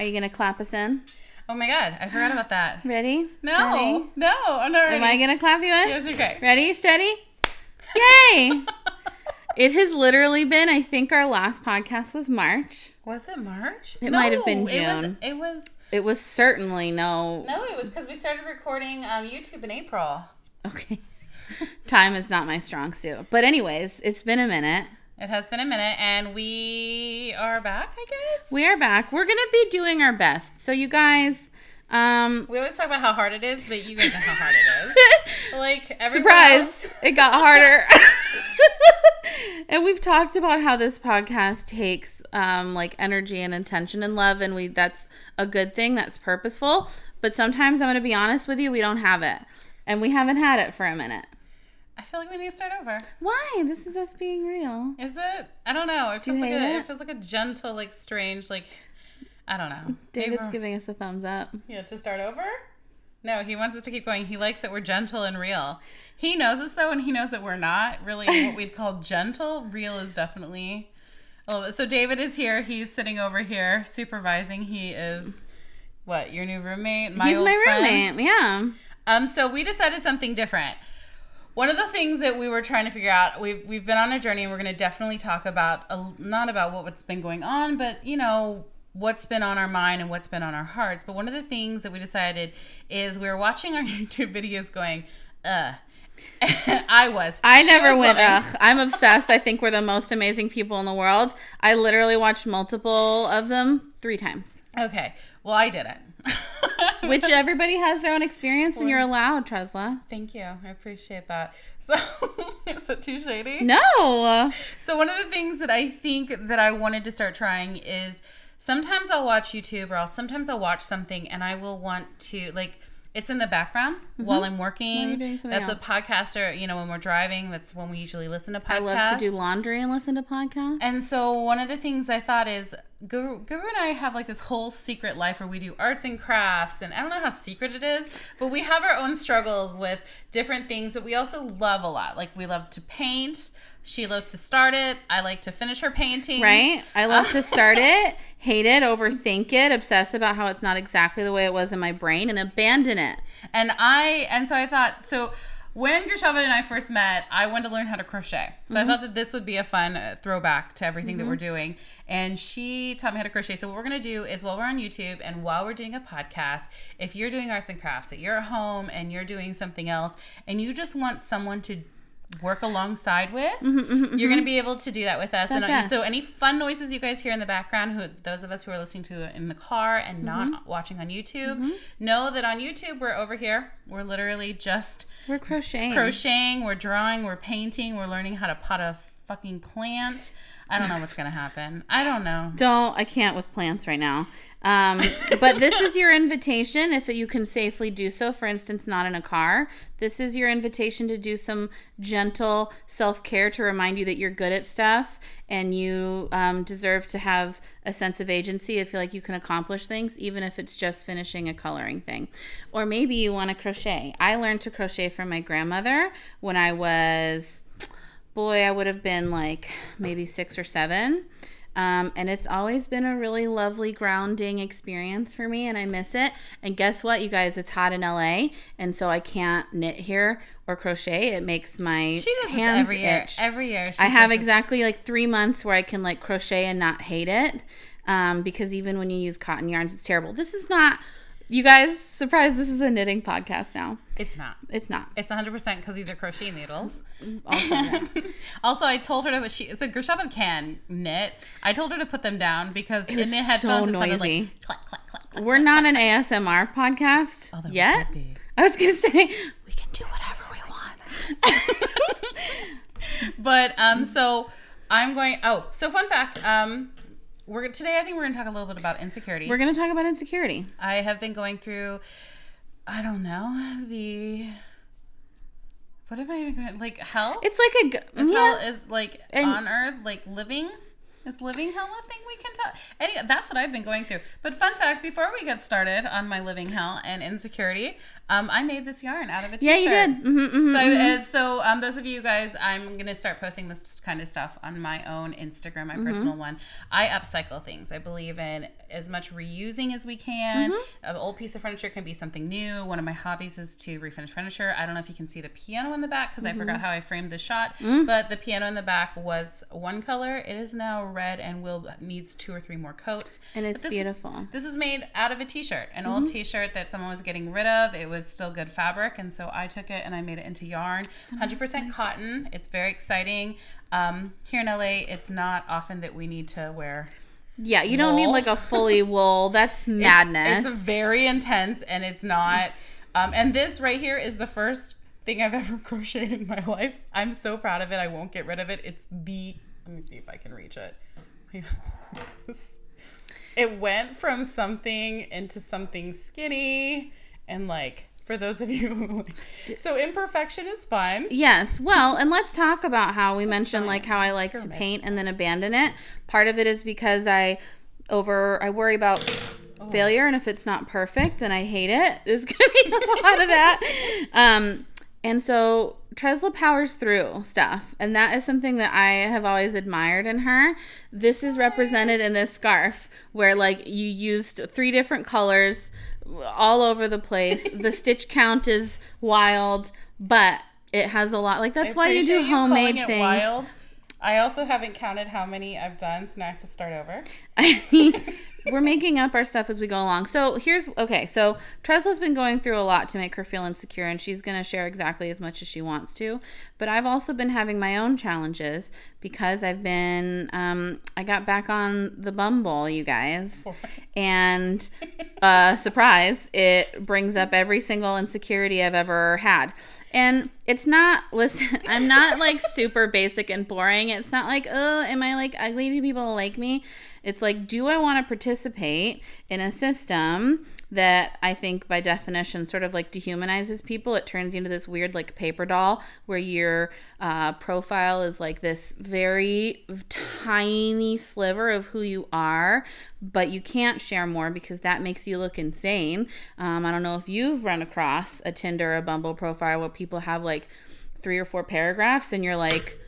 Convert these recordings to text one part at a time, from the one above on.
Are you gonna clap us in? Oh my god, I forgot about that. Ready? No, Steady? no, I'm not ready. Am I gonna clap you in? Yes, okay. Ready? Steady? Yay! it has literally been. I think our last podcast was March. Was it March? It might have been It was, June. it was. It was certainly no. No, it was because we started recording um, YouTube in April. Okay. Time is not my strong suit. But anyways, it's been a minute. It has been a minute, and we are back. I guess We are back. We're gonna be doing our best. So you guys, um, we always talk about how hard it is, but you guys know how hard it is. Like surprise, else- it got harder. and we've talked about how this podcast takes um, like energy and intention and love, and we that's a good thing. That's purposeful. But sometimes I'm gonna be honest with you, we don't have it, and we haven't had it for a minute. I feel like we need to start over. Why? This is us being real. Is it? I don't know. It you feels like a, it? it feels like a gentle, like strange, like I don't know. David's giving us a thumbs up. Yeah, to start over? No, he wants us to keep going. He likes that we're gentle and real. He knows us though, and he knows that we're not really what we'd call gentle. Real is definitely a little bit. So David is here. He's sitting over here supervising. He is what your new roommate? He's old my friend? roommate. Yeah. Um, so we decided something different. One of the things that we were trying to figure out, we've we've been on a journey, and we're going to definitely talk about a, not about what, what's been going on, but you know what's been on our mind and what's been on our hearts. But one of the things that we decided is we were watching our YouTube videos, going, "Uh." I was. I She never was went, ugh. I'm obsessed. I think we're the most amazing people in the world. I literally watched multiple of them three times. Okay. Well, I didn't. Which everybody has their own experience, and you're allowed, Tresla. Thank you. I appreciate that. So, is it too shady? No. So one of the things that I think that I wanted to start trying is sometimes I'll watch YouTube or I'll sometimes I'll watch something and I will want to like it's in the background while I'm working. Mm-hmm. While that's else. what podcaster, you know, when we're driving, that's when we usually listen to podcasts. I love to do laundry and listen to podcasts. And so one of the things I thought is Guru, Guru and I have like this whole secret life where we do arts and crafts, and I don't know how secret it is, but we have our own struggles with different things. But we also love a lot. Like we love to paint. She loves to start it. I like to finish her painting. Right? I love to start it, hate it, overthink it, obsess about how it's not exactly the way it was in my brain, and abandon it. And I and so I thought so when Guru Shabd and I first met, I wanted to learn how to crochet. So I thought that this would be a fun uh, throwback to everything that we're doing. And she taught me how to crochet. So what we're going to do is while we're on YouTube and while we're doing a podcast, if you're doing arts and crafts, that you're at home and you're doing something else and you just want someone to work alongside with, you're going to be able to do that with us. and That's uh, so any fun noises you guys hear in the background, who those of us who are listening to it in the car and Mm-hmm. not watching on YouTube, know that on YouTube we're over here. We're literally just We're crocheting. crocheting, we're drawing, we're painting, we're learning how to pot a fucking plant. I don't know what's gonna happen. I don't know. Don't I can't with plants right now. Um, but this is your invitation if you can safely do so. For instance, not in a car. This is your invitation to do some gentle self care to remind you that you're good at stuff and you um, deserve to have a sense of agency. I feel like you can accomplish things, even if it's just finishing a coloring thing. Or maybe you want to crochet. I learned to crochet from my grandmother when I was boy, I would have been like maybe six or seven. Um, and it's always been a really lovely grounding experience for me, and I miss it. And guess what, you guys? It's hot in LA, and so I can't knit here or crochet. It makes my She does hands every year. itch. Every year. She I have exactly like three months where I can like crochet and not hate it. Um, because even when you use cotton yarns, it's terrible. This is not, you guys, surprise, this is a knitting podcast now. it's not. It's not. It's 100% because these are crochet needles. Also, also, I told her to, she, so Guru Shabd can knit. I told her to put them down because in the so headphones it sounded noisy. like clack, clack, clack, clack. We're not an ASMR podcast Although yet. I was gonna say we can do whatever we want. But um, so I'm going. Oh, so fun fact. Um, we're today. I think we're going to talk a little bit about insecurity. We're gonna talk about insecurity. I have been going through. I don't know the. What am I even going? Like hell. It's like a is yeah. hell is like And- on earth like living. Is living hell a thing we can talk. Anyway, that's what I've been going through. But fun fact: before we get started on my living hell and insecurity, um, I made this yarn out of a Yeah, you did. Mhm, mhm, so, I, mhm. uh, so um, those of you guys, I'm gonna start posting this kind of stuff on my own Instagram, my personal one. I upcycle things. I believe in as much reusing as we can. An old piece of furniture can be something new. One of my hobbies is to refinish furniture. I don't know if you can see the piano in the back because I forgot how I framed the shot, but the piano in the back was one color. It is now red and will needs two or three more coats. And it's this is- beautiful. this is made out of a t-shirt, an old t-shirt that someone was getting rid of. It was still good fabric, and so I took it and I made it into yarn. 100% cotton. It's very exciting. Um, here in LA, it's not often that we need to wear. Yeah, you don't need like a fully wool. That's madness. It's, very intense, and it's not. Um, and this right here is the first thing I've ever crocheted in my life. I'm so proud of it. I won't get rid of it. It's the. Let me see if I can reach it. it went from something into something skinny and like for those of you who so imperfection is fun Yes. Well, and let's talk about how we mentioned like how I like to paint and then abandon it. Part of it is because I over I worry about failure and if it's not perfect, then I hate it. There's gonna be a lot of that. Um and so Tresla powers through stuff, and that is something that I have always admired in her. This is represented in this scarf where like you used three different colors all over the place. the stitch count is wild, but it has a lot. Like that's I why you do homemade things. wild. i also haven't counted how many i've done so now i have to start over We're making up our stuff as we go along. So here's okay. So Tresla's been going through a lot to make her feel insecure, and she's going to share exactly as much as she wants to. But I've also been having my own challenges because I've been. Um, I got back on the Bumble, you guys, and uh, surprise, it brings up every single insecurity I've ever had. And it's not, listen, I'm not like super basic and boring. It's not like, oh, am I like ugly? Do people like me? It's like, do I want to participate in a system that I think by definition sort of like dehumanizes people? It turns you into this weird like paper doll where your uh, profile is like this very tiny sliver of who you are, but you can't share more because that makes you look insane. Um, I don't know if you've run across a Tinder or a Bumble profile where people have like three or four paragraphs and you're like,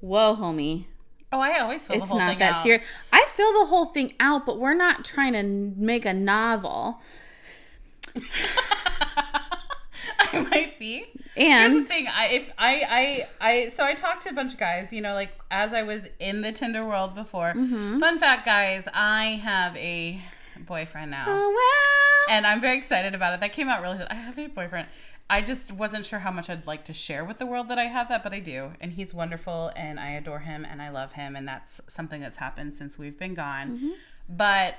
whoa, homie, oh i always fill the it's not that serious. I fill the whole thing out, but we're not trying to make a novel. I might be. Here's the And thing. I if I I I so I talked to a bunch of guys. You know, like as I was in the Tinder world before. Mm-hmm. Fun fact, guys, I have a boyfriend now, oh and I'm very excited about it. That came out really. I have a boyfriend. I just wasn't sure how much I'd like to share with the world that I have that, but I do, and he's wonderful, and I adore him, and I love him, and that's something that's happened since we've been gone. Mm-hmm. But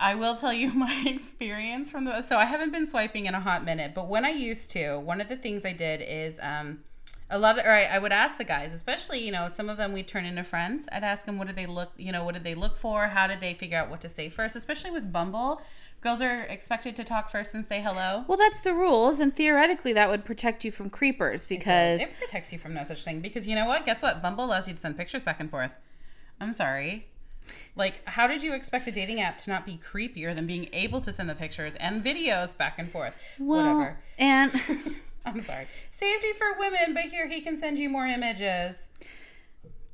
I will tell you my experience from the. So I haven't been swiping in a hot minute, but when I used to, one of the things I did is um, a lot of, or I, I would ask the guys, especially you know, some of them we turn into friends. I'd ask them what did they look, you know, what did they look for? How did they figure out what to say first? Especially with Bumble, girls are expected to talk first and say hello. well, that's the rules, and theoretically, that would protect you from creepers because It protects you from no such thing because you know what? Guess what? Bumble allows you to send pictures back and forth. I'm sorry. Like, how did you expect a dating app to not be creepier than being able to send the pictures and videos back and forth? well, Whatever. and I'm sorry. Safety for women, but here he can send you more images.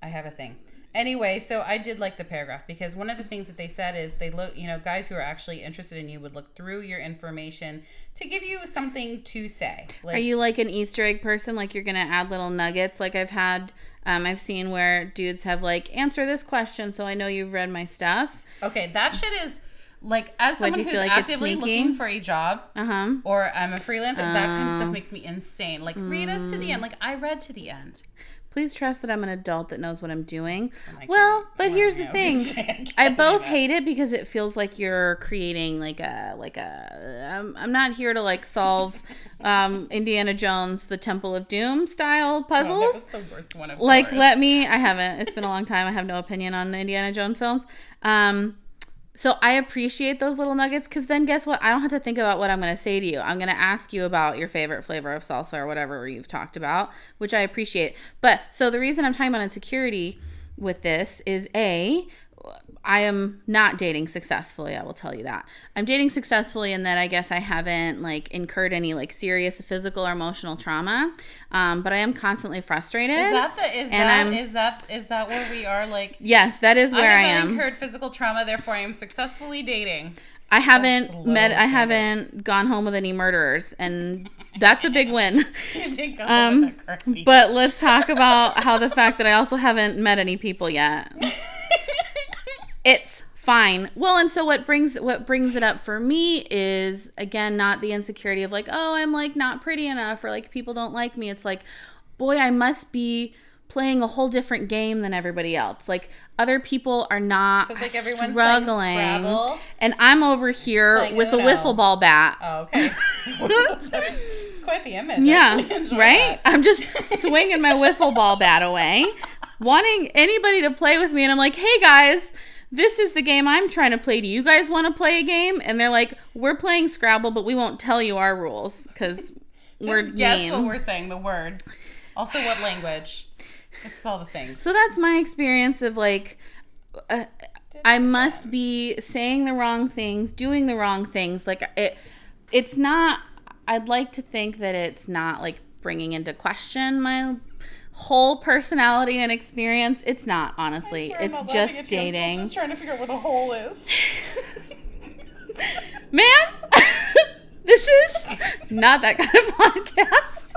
I have a thing. Anyway, so I did like the paragraph because one of the things that they said is they look, you know, guys who are actually interested in you would look through your information to give you something to say. Like, Are you like an Easter egg person? Like you're gonna add little nuggets? Like I've had, um, I've seen where dudes have like answer this question, so I know you've read my stuff. Okay, that shit is like as someone who's like actively looking for a job Uh huh. or I'm a freelancer, that kind of Oh. stuff makes me insane. Like read us to the end. Like I read to the end. Please trust that I'm an adult that knows what I'm doing. I Well, but here's the thing. I both hate it because it feels like you're creating like a like a. I'm, I'm not here to like solve um, Indiana Jones the Temple of Doom style Oh, puzzles. was the worst one of like yours. let me i haven't it's been a long time i have no opinion on the indiana jones films um so i appreciate those little nuggets because then guess what? I don't have to think about what i'm going to say to you. I'm going to ask you about your favorite flavor of salsa or whatever you've talked about which i appreciate. But so the reason i'm talking about insecurity with this is a I am not dating successfully. I will tell you that. I'm dating successfully in that I guess I haven't like incurred any like serious physical or emotional trauma. Um, but I am constantly frustrated. Is that the is And that I'm- is that is that where we are like yes, that is where I, am. I am. incurred physical trauma, therefore I am successfully dating. I haven't met. I haven't gone home with any murderers, and that's a big win. You did go Um, with a curvy. But let's talk about how the fact that I also haven't met any people yet. It's fine. Well, and so what brings what brings it up for me is again not the insecurity of like, oh, I'm like not pretty enough or like people don't like me. It's like, boy, I must be playing a whole different game than everybody else. Like other people are not So like struggling, and I'm over here Playing with a wiffle ball bat. oh, okay. It's quite the image. Yeah, right? that. I'm just swinging my wiffle ball bat away, wanting anybody to play with me. And I'm like, hey guys, this is the game I'm trying to play. Do you guys want to play a game? And they're like, we're playing Scrabble, but we won't tell you our rules because we're guess mean. what we're saying, the words. Also, what language? This is all the things. So that's my experience of like, uh, I must be saying the wrong things, doing the wrong things. Like it, it's not. I'd like to think that it's not like bringing into question my whole personality and experience. It's not honestly. I'm It's not just at you. I'm dating. just trying to figure out where the hole is. Man, this is not that kind of podcast.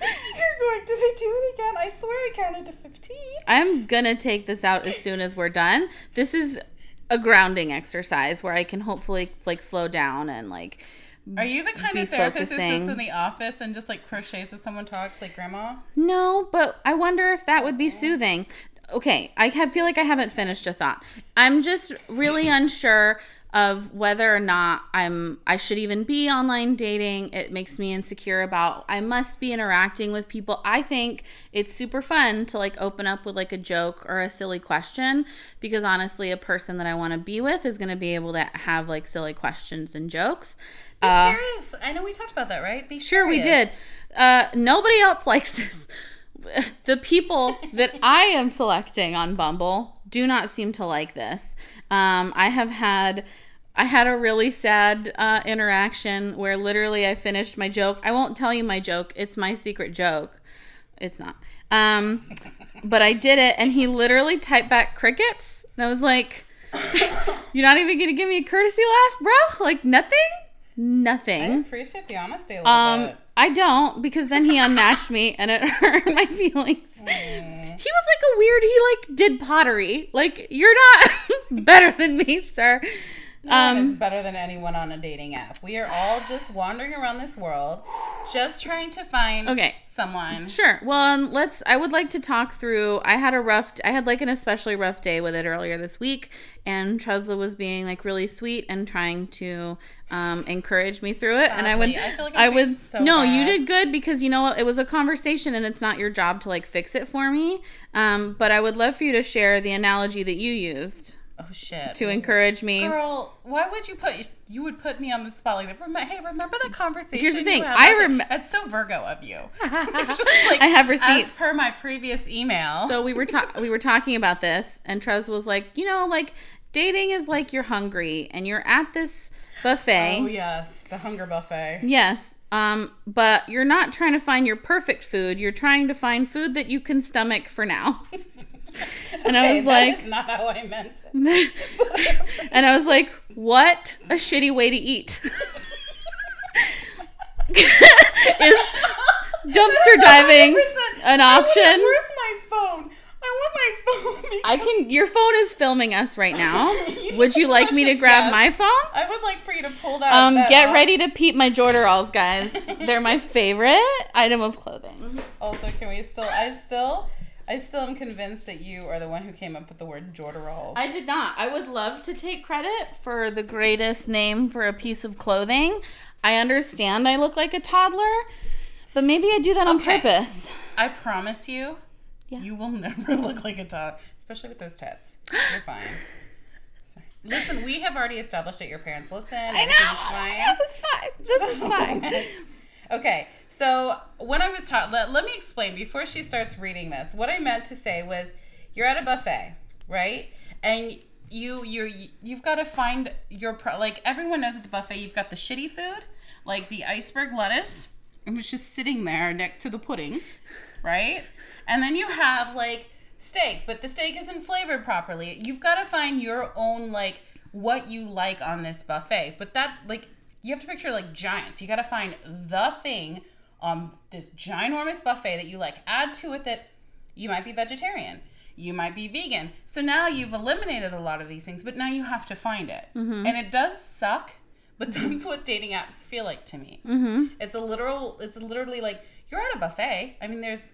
You're going, did I do it again? I swear I counted to 15. I'm gonna take this out as soon as we're done. This is a grounding exercise where I can hopefully like slow down and like Are you the kind of therapist who sits in the office and just like crochets as someone talks, like grandma? no, but I wonder if that would be oh. soothing. Okay, I have, feel like I haven't finished a thought. I'm just really unsure of whether or not I'm I should even be online dating. It makes me insecure about I must be interacting with people. I think it's super fun to like open up with like a joke or a silly question because honestly, a person that I want to be with is going to be able to have like silly questions and jokes. Be Uh, curious. I know we talked about that, right? Be Sure, we did. Uh, nobody else likes this. The people that I am selecting on Bumble do not seem to like this. Um, I have had. I had a really sad uh, interaction where literally I finished my joke. I won't tell you my joke. It's my secret joke. It's not. Um, but I did it, and he literally typed back crickets, and I was like, "You're not even gonna give me a courtesy laugh, bro? Like nothing, Nothing. I appreciate the honesty a little Um, bit. I don't because then he unmatched me and it hurt my feelings. He was like a weird. He like did pottery. Like you're not better than me, sir. No one Um, is better than anyone on a dating app. We are all just wandering around this world, just trying to find Okay. someone. Sure. Well, um, let's. I would like to talk through. I had a rough. I had like an especially rough day with it earlier this week, and Tresla was being like really sweet and trying to um, encourage me through it. and I would. I feel like I would. so no, you did good because you know what? It was a conversation, and it's not your job to like fix it for me. Um, but I would love for you to share the analogy that you used Oh shit. to encourage me. Girl, why would you put you would put me on the spot like that? Hey, remember that conversation? Here's the thing. I remember. rem- That's so Virgo of you. Like, I have As receipts. per my previous email. So we were ta- we were talking about this, and Trez was like, you know, like dating is like you're hungry and you're at this buffet. oh yes, the hunger buffet. Yes. Um, but you're not trying to find your perfect food. You're trying to find food that you can stomach for now. And I was like, not how I meant it. and I was like, what a shitty way to eat. Is dumpster diving 100%. an I option? Where's my phone? I want my phone. I can. Your phone is filming us right now. You Would you like me to grab yes. my phone? I would like for you to pull that. Um, that get off. ready to peep my Jordarals, guys. They're my favorite item of clothing. Also, can we still? I still, I still am convinced that you are the one who came up with the word Jordarals. I did not. I would love to take credit for the greatest name for a piece of clothing. I understand I look like a toddler, but maybe I do that on Okay. purpose. I promise you, Yeah. you will never look like a toddler, especially with those tits. You're fine. Listen, we have already established that your parents listen. I know. Fine. It's fine. This is fine. Okay, so when I was taught, let, let me explain before she starts reading this. What I meant to say was you're at a buffet, right? and you you're you've got to find your pro- like everyone knows at the buffet you've got the shitty food like the iceberg lettuce and it's just sitting there next to the pudding right and then you have like steak but the steak isn't flavored properly you've got to find your own like what you like on this buffet but that like you have to picture like giants you got to find the thing on this ginormous buffet that you like add to it that you might be vegetarian you might be vegan. So now you've eliminated a lot of these things, but now you have to find it. Mm-hmm. And it does suck, but that's what dating apps feel like to me. Mm-hmm. It's a literal, it's literally like you're at a buffet. I mean, there's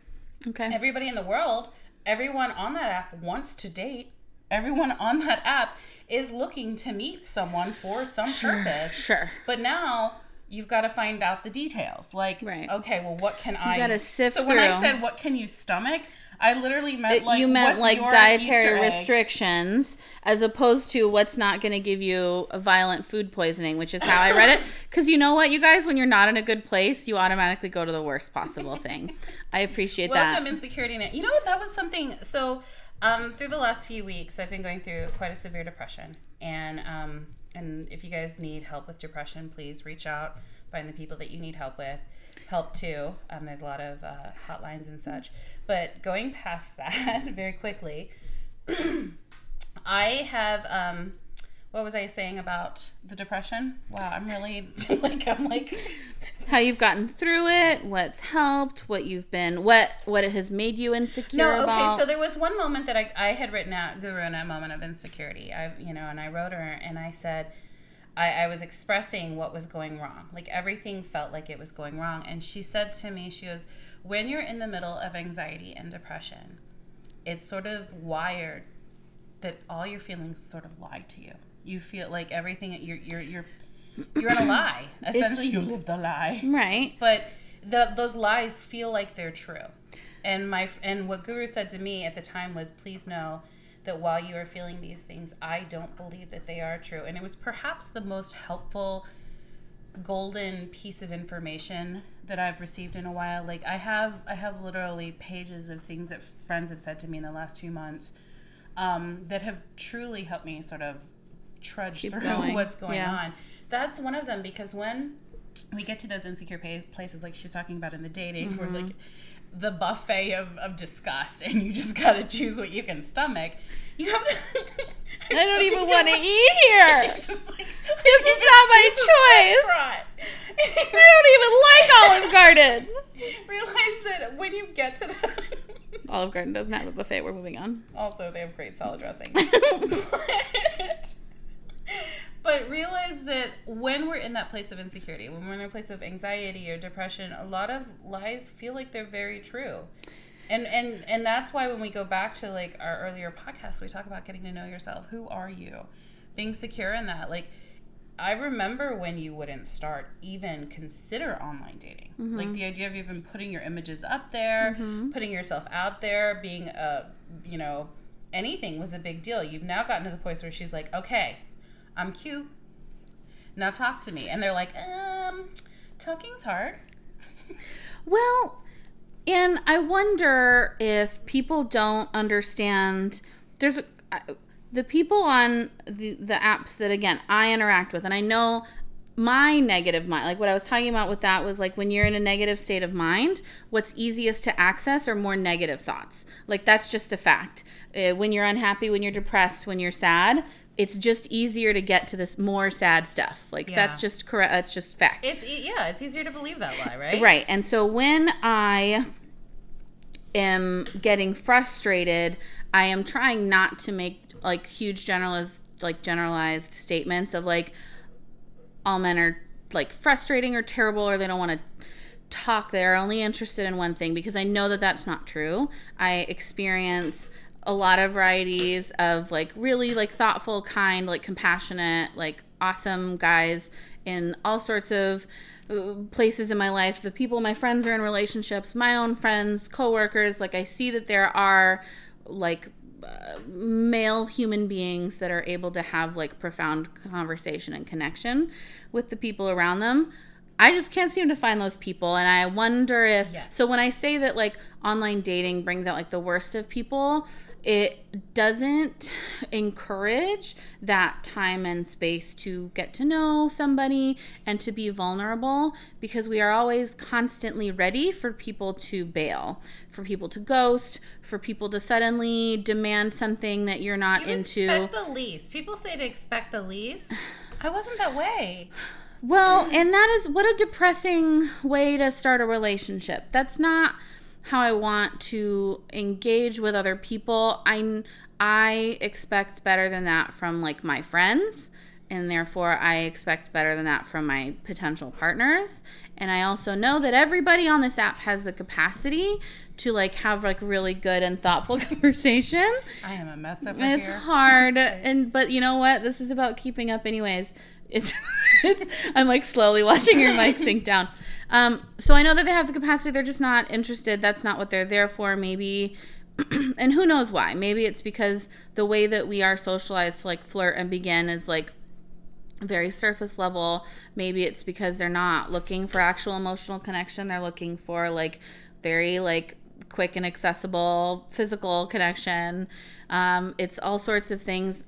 Okay. everybody in the world, everyone on that app wants to date. Everyone on that app is looking to meet someone for some purpose. Sure. But now you've got to find out the details. Like, Right. okay, well, what can I? gotta sift So when I said, "What can you stomach?" I literally meant like you meant what's like your dietary restrictions as opposed to what's not going to give you a violent food poisoning, which is how I read it. Because you know what, you guys, when you're not in a good place, you automatically go to the worst possible thing. I appreciate that. Welcome that. insecurity. Net. You know what? That was something. So, um, through the last few weeks, I've been going through quite a severe depression, and um, and if you guys need help with depression, please reach out. Find the people that you need help with. Help too. Um, there's a lot of uh, hotlines and such. But going past that very quickly, I have. Um, what was I saying about the depression? Wow, I'm really like I'm like How you've gotten through it, what's helped, what you've been, what what it has made you insecure No, okay. about. So there was one moment that I, I had written out Guru in a moment of insecurity. I you know, and I wrote her and I said I, I was expressing what was going wrong. Like everything felt like it was going wrong. And she said to me, she goes, When you're in the middle of anxiety and depression, it's sort of wired that all your feelings sort of lie to you. You feel like everything you're you're you're you're in a lie. Essentially you live the lie right. but the, those lies feel like they're true and my and what guru said to me at the time was please know that while you are feeling these things i don't believe that they are true and it was perhaps the most helpful golden piece of information that i've received in a while like i have i have literally pages of things that friends have said to me in the last few months um, that have truly helped me sort of trudge Keep through going. what's going Yeah. on that's one of them because when we get to those insecure places like she's talking about in the dating where mm-hmm. like the buffet of, of disgust and you just gotta choose what you can stomach you have to I don't even want to eat here. Like, This is not my choice. I don't even like Olive Garden. Realize that when you get to that, Olive Garden doesn't have a buffet. We're moving on. also they have great salad dressing. but, realize that when we're in that place of insecurity, when we're in a place of anxiety or depression, a lot of lies feel like they're very true. And and and that's why when we go back to like our earlier podcast, we talk about getting to know yourself. Who are you? Being secure in that. Like I remember when you wouldn't start even consider online dating. Mm-hmm. Like the idea of even putting your images up there, mm-hmm. putting yourself out there, being a you know, anything was a big deal. You've now gotten to the point where she's like, "Okay, I'm cute. Now talk to me." And they're like, "Um, talking's hard." Well, and I wonder if people don't understand. There's a, the people on the, the apps that, again, I interact with, and I know my negative mind, like what I was talking about with that was like when you're in a negative state of mind, what's easiest to access are more negative thoughts. Like that's just a fact. Uh, when you're unhappy, when you're depressed, when you're sad, it's just easier to get to this more sad stuff. Like Yeah. that's just correct. That's just fact. It's e- yeah, it's easier to believe that lie, right? Right. And so when I am getting frustrated, I am trying not to make like huge generalized like generalized statements of like all men are like frustrating or terrible or they don't want to talk they're only interested in one thing because I know that that's not true. I experience a lot of varieties of like really like thoughtful, kind, like compassionate, like awesome guys in all sorts of uh, places in my life. The people my friends are in relationships, my own friends, coworkers, like I see that there are like uh, male human beings that are able to have like profound conversation and connection with the people around them I just can't seem to find those people. And I wonder if, Yes. so when I say that like online dating brings out like the worst of people, it doesn't encourage that time and space to get to know somebody and to be vulnerable because we are always constantly ready for people to bail, for people to ghost, for people to suddenly demand something that you're not You into. expect the least. People say to expect the least. I wasn't that way. Well, and that is what a depressing way to start a relationship. That's not how I want to engage with other people. I I expect better than that from like my friends, and therefore I expect better than that from my potential partners. And I also know that everybody on this app has the capacity to like have like really good and thoughtful conversation. I am a mess over It's here. hard, and but you know what? This is about keeping up, anyways. It's, it's I'm like slowly watching your mic sink down. Um, so I know that they have the capacity. They're just not interested. That's not what they're there for. Maybe, and who knows why? Maybe it's because the way that we are socialized to like flirt and begin is like very surface level. Maybe it's because they're not looking for actual emotional connection. They're looking for like very like quick and accessible physical connection. Um, it's all sorts of things.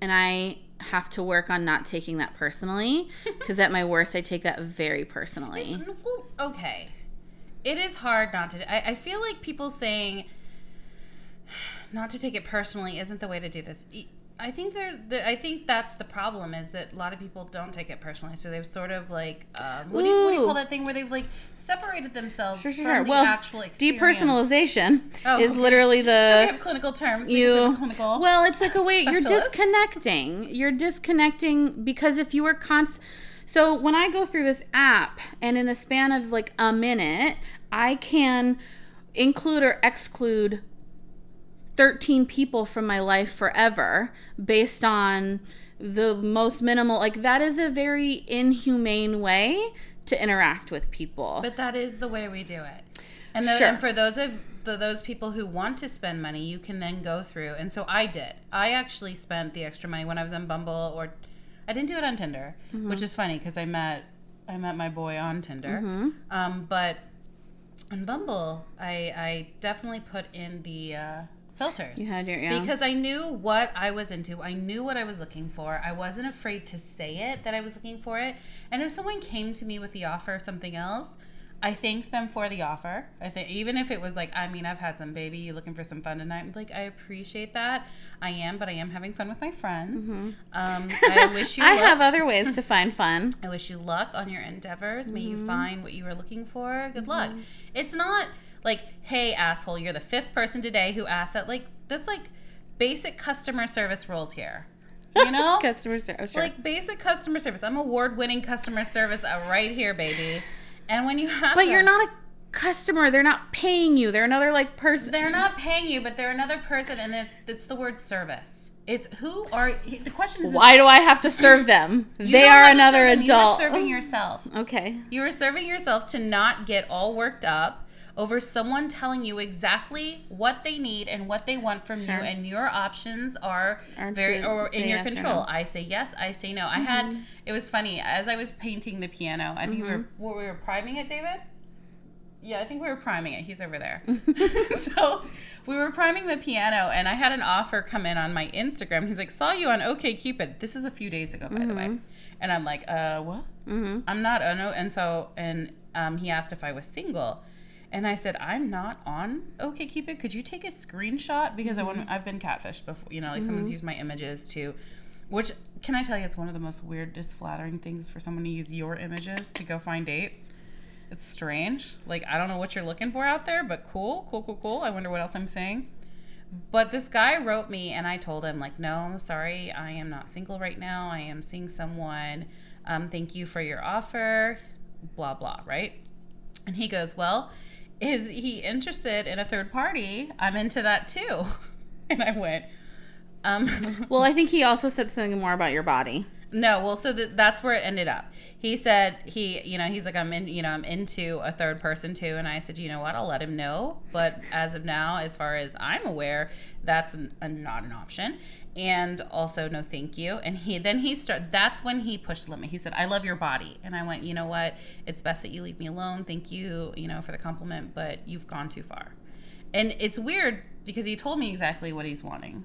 And I have to work on not taking that personally because at my worst, I take that very personally. It's, well, okay. It is hard not to. I, I feel like people saying not to take it personally isn't the way to do this. I think they're. The, I think that's the problem is that a lot of people don't take it personally. So they've sort of like um, what, do you, what do you call that thing where they've like separated themselves Sure, sure, from sure. the Well, actual experience. depersonalization Oh, is okay. literally So the we have clinical terms. you clinical. well it's like a way you're disconnecting you're disconnecting because if you are const so when i go through this app and in the span of like a minute i can include or exclude 13 people from my life forever based on the most minimal like that is a very inhumane way to interact with people But that is the way we do it. And, the, Sure. and for those of the, those people who want to spend money, you can then go through. And so I did. I actually spent the extra money when I was on Bumble, or I didn't do it on Tinder, Mm-hmm. which is funny because I met I met my boy on Tinder. Mm-hmm. Um, but on Bumble, I I definitely put in the uh, filters you had your yeah. because I knew what I was into. I knew what I was looking for. I wasn't afraid to say it that I was looking for it. And if someone came to me with the offer of something else, I thanked them for the offer. I think even if it was like, I mean, I've had some baby, you looking for some fun tonight. I'm like, I appreciate that. I am, but I am having fun with my friends. Um, I wish you. Mm-hmm. i luck. have other ways to find fun I wish you luck on your endeavors. May Mm-hmm. you find what you were looking for. Good luck. It's not like, hey, asshole, you're the fifth person today who asked that. Like, that's like basic customer service rules here. You know? customer service oh, sure. Like basic customer service. I'm award winning customer service uh, right here, baby. And when you have But you're not a customer. They're not paying you. They're another like person. they're not paying you, but they're another person, and this, it's the word service. It's who are the question is Why do I have to serve them? they are another adult. You are serving yourself. okay. You are serving yourself to not get all worked up over someone telling you exactly what they need and what they want from Sure. you, and your options are Are very or in your yes control. no. Mm-hmm. I say yes, I say no. I had it was funny as I was painting the piano. I think we were we were priming it, David. Yeah, I think we were priming it. He's over there. so we were priming the piano, and I had an offer come in on my Instagram. He's like, "Saw you on OK Cupid." This is a few days ago, by the way. And I'm like, "Uh, what? Mm-hmm. I'm not. Uh, no." And so, and um, he asked if I was single, and I said, "I'm not on OK Cupid. Could you take a screenshot because I want. I've been catfished before. You know, like someone's used my images to." Which can I tell you, it's one of the most weird, disflattering things for someone to use your images to go find dates. It's strange. Like I don't know what you're looking for out there, but cool, cool, cool, cool. I wonder what else I'm saying. But this guy wrote me, and I told him like, no, I'm sorry, I am not single right now. I am seeing someone. Um, thank you for your offer. Blah blah. Right? And he goes, well, is he interested in a third party? I'm into that too. And I went, um, Well, I think he also said something more about your body. No, well, so th- that's where it ended up. He said he, you know, he's like, I'm in, you know, I'm into a third person too, and I said, you know what, I'll let him know, but as of now, as far as I'm aware, that's an, a, not an option, and also no, thank you. And he then he started. That's when he pushed the limit. He said, I love your body, and I went, you know what, it's best that you leave me alone. Thank you, you know, for the compliment, but you've gone too far. And it's weird because he told me exactly what he's wanting.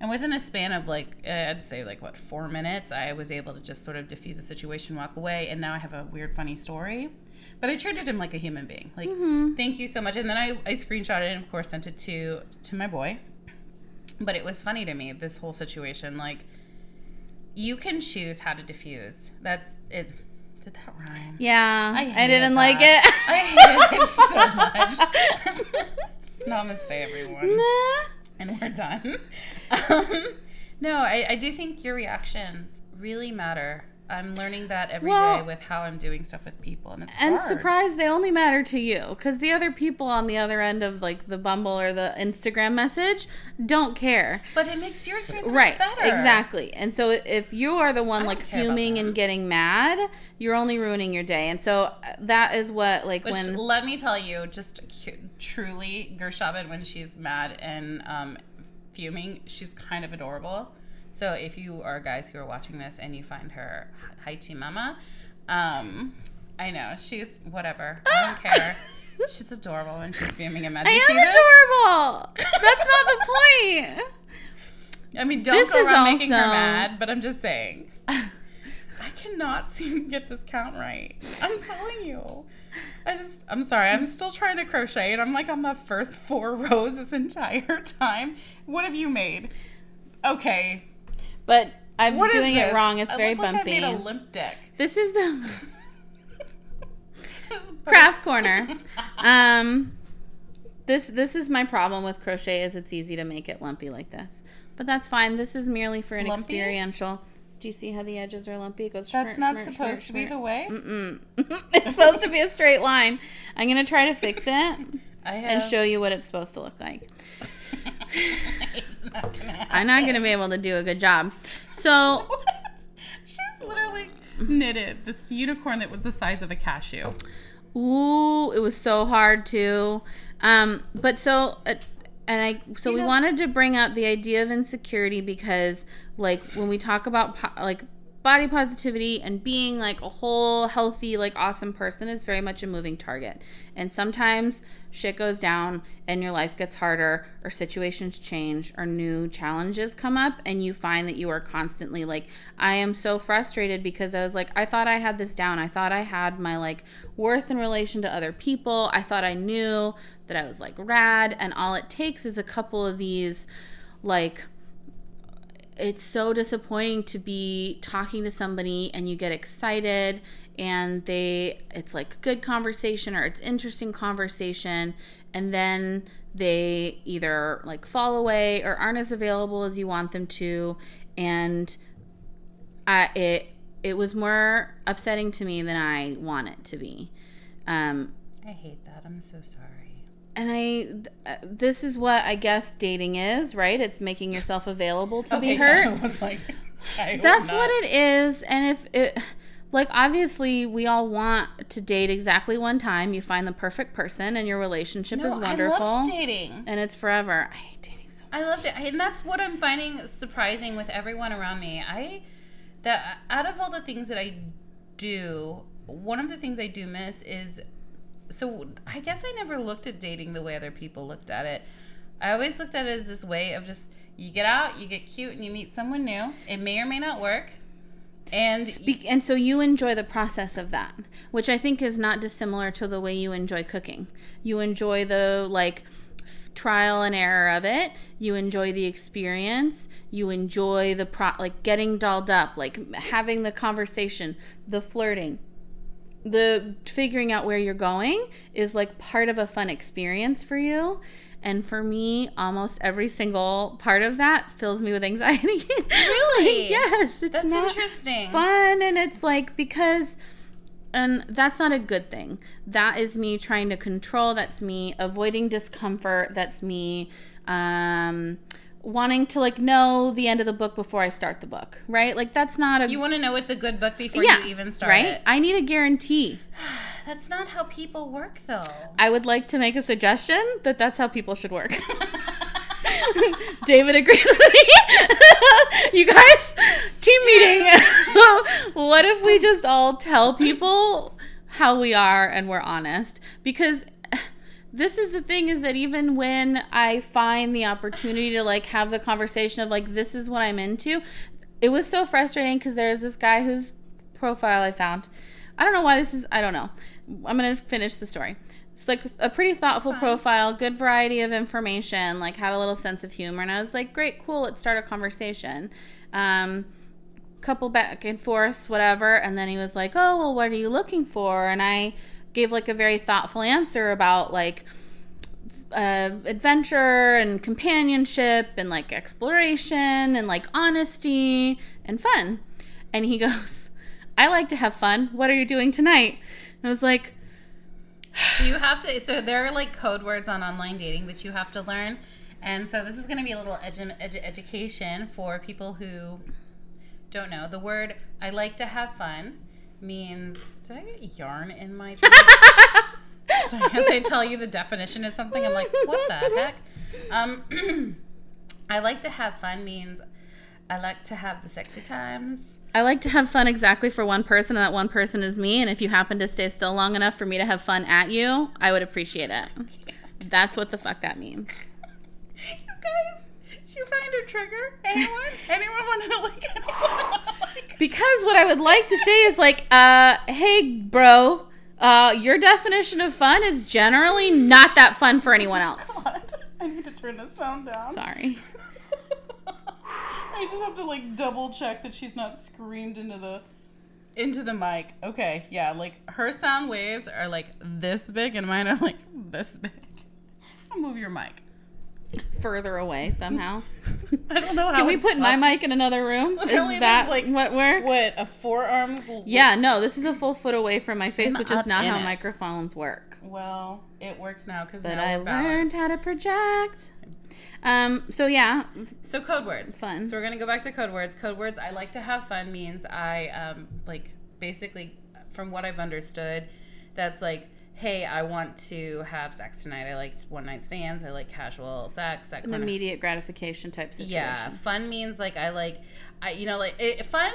And within a span of like, I'd say like what, four minutes, I was able to just sort of diffuse the situation, walk away, and now I have a weird, funny story. But I treated him like a human being. Like, mm-hmm. thank you so much. And then I, I screenshot it and of course sent it to to my boy. But it was funny to me this whole situation. Like, you can choose how to diffuse. That's it. Did that rhyme? Yeah, I, hated didn't like it. I hated it so much. Namaste, everyone Nah. and we're done. Um, no, I, I do think your reactions really matter. I'm learning that every day Well- with how I'm doing stuff with people, and it's And hard. surprise, they only matter to you because the other people on the other end of like the Bumble or the Instagram message don't care. But it makes your experience right, better. exactly. And so if you are the one I like don't care about fuming and getting mad, you're only ruining your day. And so uh, that is what like Which, when let me tell you, just truly, Gershabin, when she's mad and um, fuming, she's kind of adorable. So if you are guys who are watching this and you find her Haiti Mama, um, I know she's whatever. I don't care. She's adorable when she's fuming and mad. Do I am adorable. That's not the point. I mean, don't This go around making her mad, but I'm just saying. I cannot seem to get this count right. I'm telling you. I just, I'm sorry. I'm still trying to crochet, and I'm like on the first four rows this entire time. What have you made? Okay. But I'm What doing it wrong. It's I very look like bumpy. I made a limp dick. this is the This is craft corner. Um, this this is my problem with crochet is it's easy to make it lumpy like this, but that's fine. This is merely for an Lumpy? experiential. Do you see how the edges are lumpy? It goes. That's not supposed to be the way. Mm-mm. it's supposed to be a straight line. I'm gonna try to fix it I and show you what it's supposed to look like. Not. I'm not gonna be able to do a good job. So? She's literally knitted this unicorn that was the size of a cashew. Ooh, it was so hard too. Um, but so, uh, and I, so You we know- wanted to bring up the idea of insecurity because, like, when we talk about po- like body positivity and being like a whole healthy, like awesome person is very much a moving target. And sometimes shit goes down and your life gets harder or situations change or new challenges come up and you find that you are constantly like I am so frustrated because I was like I thought I had this down. I thought I had my like worth in relation to other people. I thought I knew that I was like rad and all it takes is a couple of these like it's so disappointing to be talking to somebody and you get excited and they it's like good conversation or it's interesting conversation and then they either like fall away or aren't as available as you want them to and I it it was more upsetting to me than I want it to be. Um I hate that. I'm so sorry. And I, th- this is what I guess dating is, right? It's making yourself available to be hurt. Was like, That's what it is. And if it, like, obviously, we all want to date exactly one time. You find the perfect person, and your relationship No, is wonderful, I loved dating. and it's forever. I hate dating so much. I loved it, and that's what I'm finding surprising with everyone around me. I that out of all the things that I do, one of the things I do miss is so I guess I never looked at dating the way other people looked at it. I always looked at it as this way of just you get out, you get cute, and you meet someone new. It may or may not work, and Be- and so you enjoy the process of that, which I think is not dissimilar to the way you enjoy cooking. You enjoy the like trial and error of it. You enjoy the experience. You enjoy the pro like getting dolled up, like having the conversation, the flirting. The figuring out where you're going is like part of a fun experience for you. And for me, almost every single part of that fills me with anxiety. Really? yes, it's that's not interesting. fun and it's like because and that's not a good thing that is me trying to control that's me avoiding discomfort that's me um wanting to like know the end of the book before I start the book, right? Like that's not a You want to know it's a good book before yeah, you even start right? it. I need a guarantee. That's not how people work, though. I would like to make a suggestion that that's how people should work. David agrees with me. you guys, team meeting. what if we just all tell people how we are and we're honest? Because this is the thing is that even when I find the opportunity to like have the conversation of like this is what I'm into, it was so frustrating because there's this guy whose profile I found. I don't know why this is. I don't know. I'm gonna finish the story. It's like a pretty thoughtful profile, good variety of information, like had a little sense of humor, and I was like, great, cool. Let's start a conversation. Um, couple back and forths, whatever, and then he was like, oh well, what are you looking for? And I gave like a very thoughtful answer about like uh, adventure and companionship and like exploration and like honesty and fun. And he goes, I like to have fun. What are you doing tonight? And I was like, you have to so there are like code words on online dating that you have to learn and so this is going to be a little edu- edu- education for people who don't know the word i like to have fun means did i get yarn in my thing? so as i tell you the definition of something i'm like what the heck um i like to have fun means i like to have the sexy times I like to have fun exactly for one person, and that one person is me. And if you happen to stay still long enough for me to have fun at you, I would appreciate it. That's what the fuck that means. You guys, you find a trigger? Anyone? Anyone want to like anyone? like Because what I would like to say is like, uh, hey, bro, uh, your definition of fun is generally not that fun for anyone else. God, I need to turn the sound down. Sorry. I just have to like double check that she's not screamed into the into the mic. Okay, yeah, like her sound waves are like this big and mine are like this big. I'll move your mic. Further away somehow. I don't know how. Can we it's put my possible. mic in another room? Literally, Is there's, that like, what works? What a forearm? Yeah, no, this is a full foot away from my face, I'm which is not how it. microphones work. Well, it works now because But now I we're learned balanced. how to project. Um, so yeah, So code words. Fun. So we're gonna go back to code words. Code words. I like to have fun means I um like basically from what I've understood, that's like, hey, I want to have sex tonight. I like one night stands. I like casual sex. That an kind of immediate gratification type situation. yeah. Fun means like I like, I you know like it, fun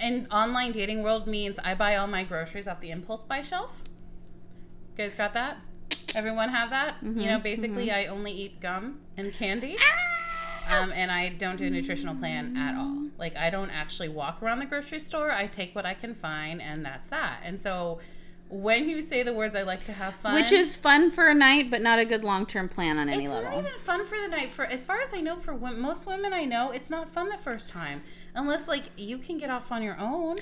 in online dating world means I buy all my groceries off the impulse buy shelf. You guys got that? Everyone have that? Mm-hmm, you know, basically I only eat gum and candy. Um, and I don't do a nutritional plan at all. Like I don't actually walk around the grocery store. I take what I can find, and that's that. And so, when you say the words "I like to have fun," Which is fun for a night, but not a good long term plan on any it's level. It's not even fun for the night. For as far as I know, for most women I know, it's not fun the first time, unless like you can get off on your own.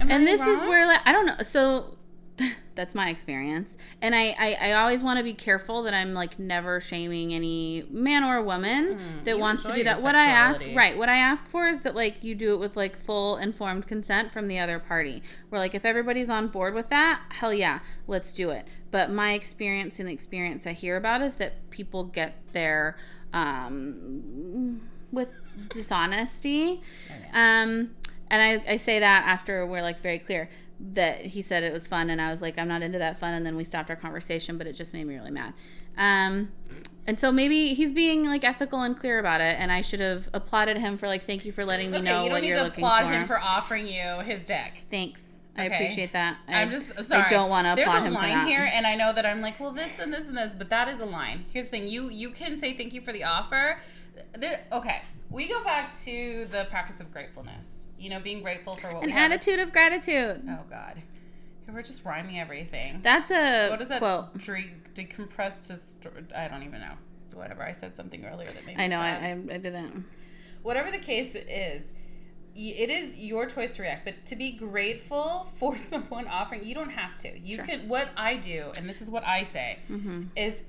Am I and this is where like, I don't know. So that's my experience, and I I, I always want to be careful that I'm like never shaming any man or woman that wants to do that. What I ask, right? What I ask for is that like you do it with like full informed consent from the other party. Where like if everybody's on board with that, hell yeah, let's do it. But my experience and the experience I hear about is that people get there um, with dishonesty. Um, and I, I say that after we're like very clear that he said it was fun and I was like I'm not into that fun and then we stopped our conversation but it just made me really mad. Um, and so maybe he's being like ethical and clear about it and I should have applauded him for like thank you for letting me Okay, know you don't what need you're to looking applaud for. him for offering you his deck. Thanks. I appreciate that. I, I'm just sorry. I don't want to There's applaud a him for line that. here, and I know that I'm like, well, this and this and this, but that is a line. Here's the thing: you you can say thank you for the offer. There, okay, we go back to the practice of gratefulness. You know, being grateful for what An we have. attitude of gratitude. Oh God, we're just rhyming everything. That's a what is that quote. Dre- decompressed to? st- I don't even know. Whatever. I said something earlier that made I know. I, I, I didn't. whatever the case is it is your choice to react but to be grateful for someone offering you don't have to you Sure. can what i do and this is what i say Mm-hmm. is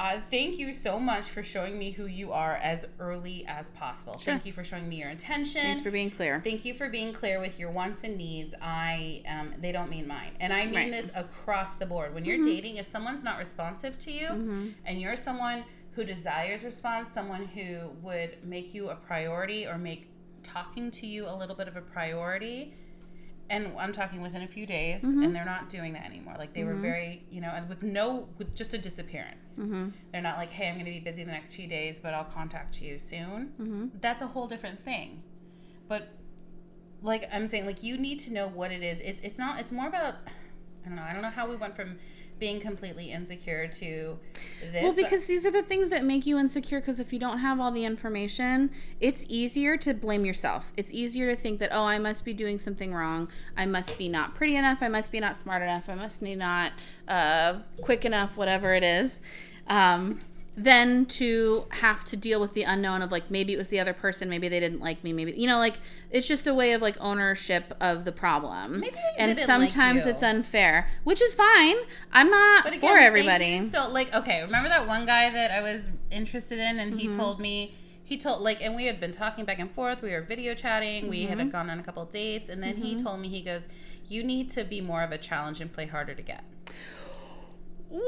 uh, thank you so much for showing me who you are as early as possible Sure. thank you for showing me your intention Thanks for being clear. Thank you for being clear with your wants and needs. I um, they don't mean mine, and I mean Right. this across the board. When you're dating, if someone's not responsive to you, and you're someone who desires response, someone who would make you a priority or make talking to you a little bit of a priority. And I'm talking within a few days, mm-hmm. and they're not doing that anymore. Like they were mm-hmm. very, you know, and with no, with just a disappearance. Mm-hmm. They're not like, hey, I'm going to be busy the next few days, but I'll contact you soon. That's a whole different thing. But like I'm saying, like you need to know what it is. It's it's not. It's more about. I don't know. I don't know how we went from being completely insecure to this. Well, but- because these are the things that make you insecure. Because if you don't have all the information, it's easier to blame yourself. It's easier to think that, oh, I must be doing something wrong. I must be not pretty enough. I must be not smart enough. I must be not uh, quick enough, whatever it is. Um, then to have to deal with the unknown of like maybe it was the other person, maybe they didn't like me, maybe you know like it's just a way of like ownership of the problem. Maybe they and didn't like sometimes you. it's unfair, which is fine. I'm not But again, for thank everybody. you So like, okay, remember that one guy that I was interested in, and he Mm-hmm. told me. He told like, and we had been talking back and forth. We were video chatting. We Mm-hmm. had gone on a couple of dates, and then he told me he goes, "You need to be more of a challenge and play harder to get." Ooh,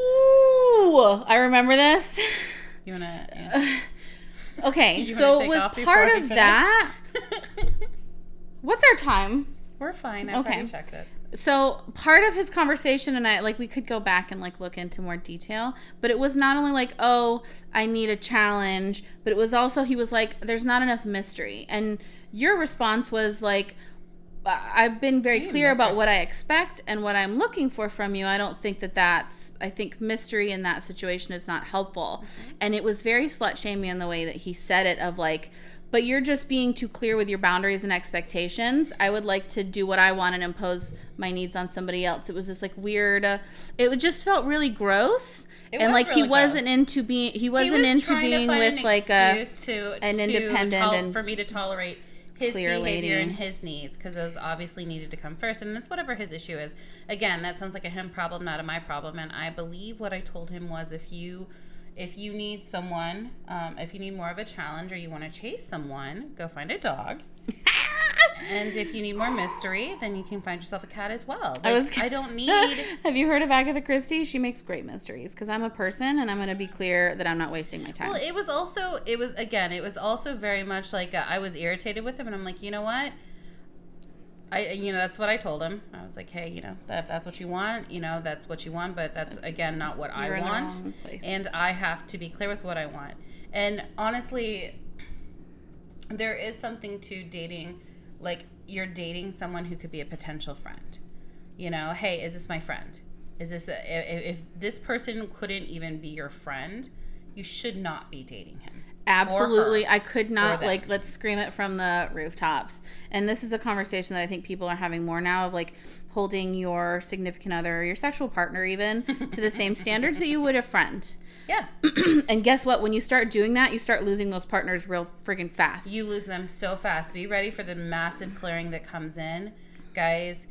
I remember this. You wanna? Okay, You wanna so it was part of that. What's our time? We're fine. I Okay. checked it. So part of his conversation, and I like we could go back and like look into more detail, but it was not only like, oh, I need a challenge, but it was also he was like, there's not enough mystery, and your response was like, "I- I've been very clear about what I expect and what I'm looking for from you. I don't think that that's. I think mystery in that situation is not helpful, and it was very slut shaming in the way that he said it. Of like. But you're just being too clear with your boundaries and expectations. I would like to do what I want and impose my needs on somebody else. It was this like weird. Uh, it just felt really gross, It and was like he really wasn't gross. into being. He He wasn't was into being with like a. to an to independent tol- and for me to tolerate his clear behavior lady. and his needs because those obviously needed to come first, and that's whatever his issue is. Again, that sounds like a him problem, not a my problem. And I believe what I told him was if you if you need someone, um, if you need more of a challenge or you want to chase someone, go find a dog. And if you need more mystery, then you can find yourself a cat as well. I Like, was. I don't need. Have you heard of Agatha Christie? She makes great mysteries because I'm a person and I'm going to be clear that I'm not wasting my time. Well, it was also it was again it was also very much like uh, I was irritated with him, and I'm like, you know what? I you know that's what I told him. I was like, hey, you know that if that's what you want, you know that's what you want, but that's again not what I you're in the want, and I have to be clear with what I want. And honestly, there is something to dating, like you're dating someone who could be a potential friend. You know, hey, is this my friend? Is this a, if, if this person couldn't even be your friend, you should not be dating him. Absolutely. I could not like let's scream it from the rooftops. And this is a conversation that I think people are having more now of like holding your significant other or your sexual partner even to the same standards that you would a friend. Yeah, and guess what? When you start doing that, you start losing those partners real friggin' fast. you lose them so fast. Be ready for the massive clearing that comes in, guys.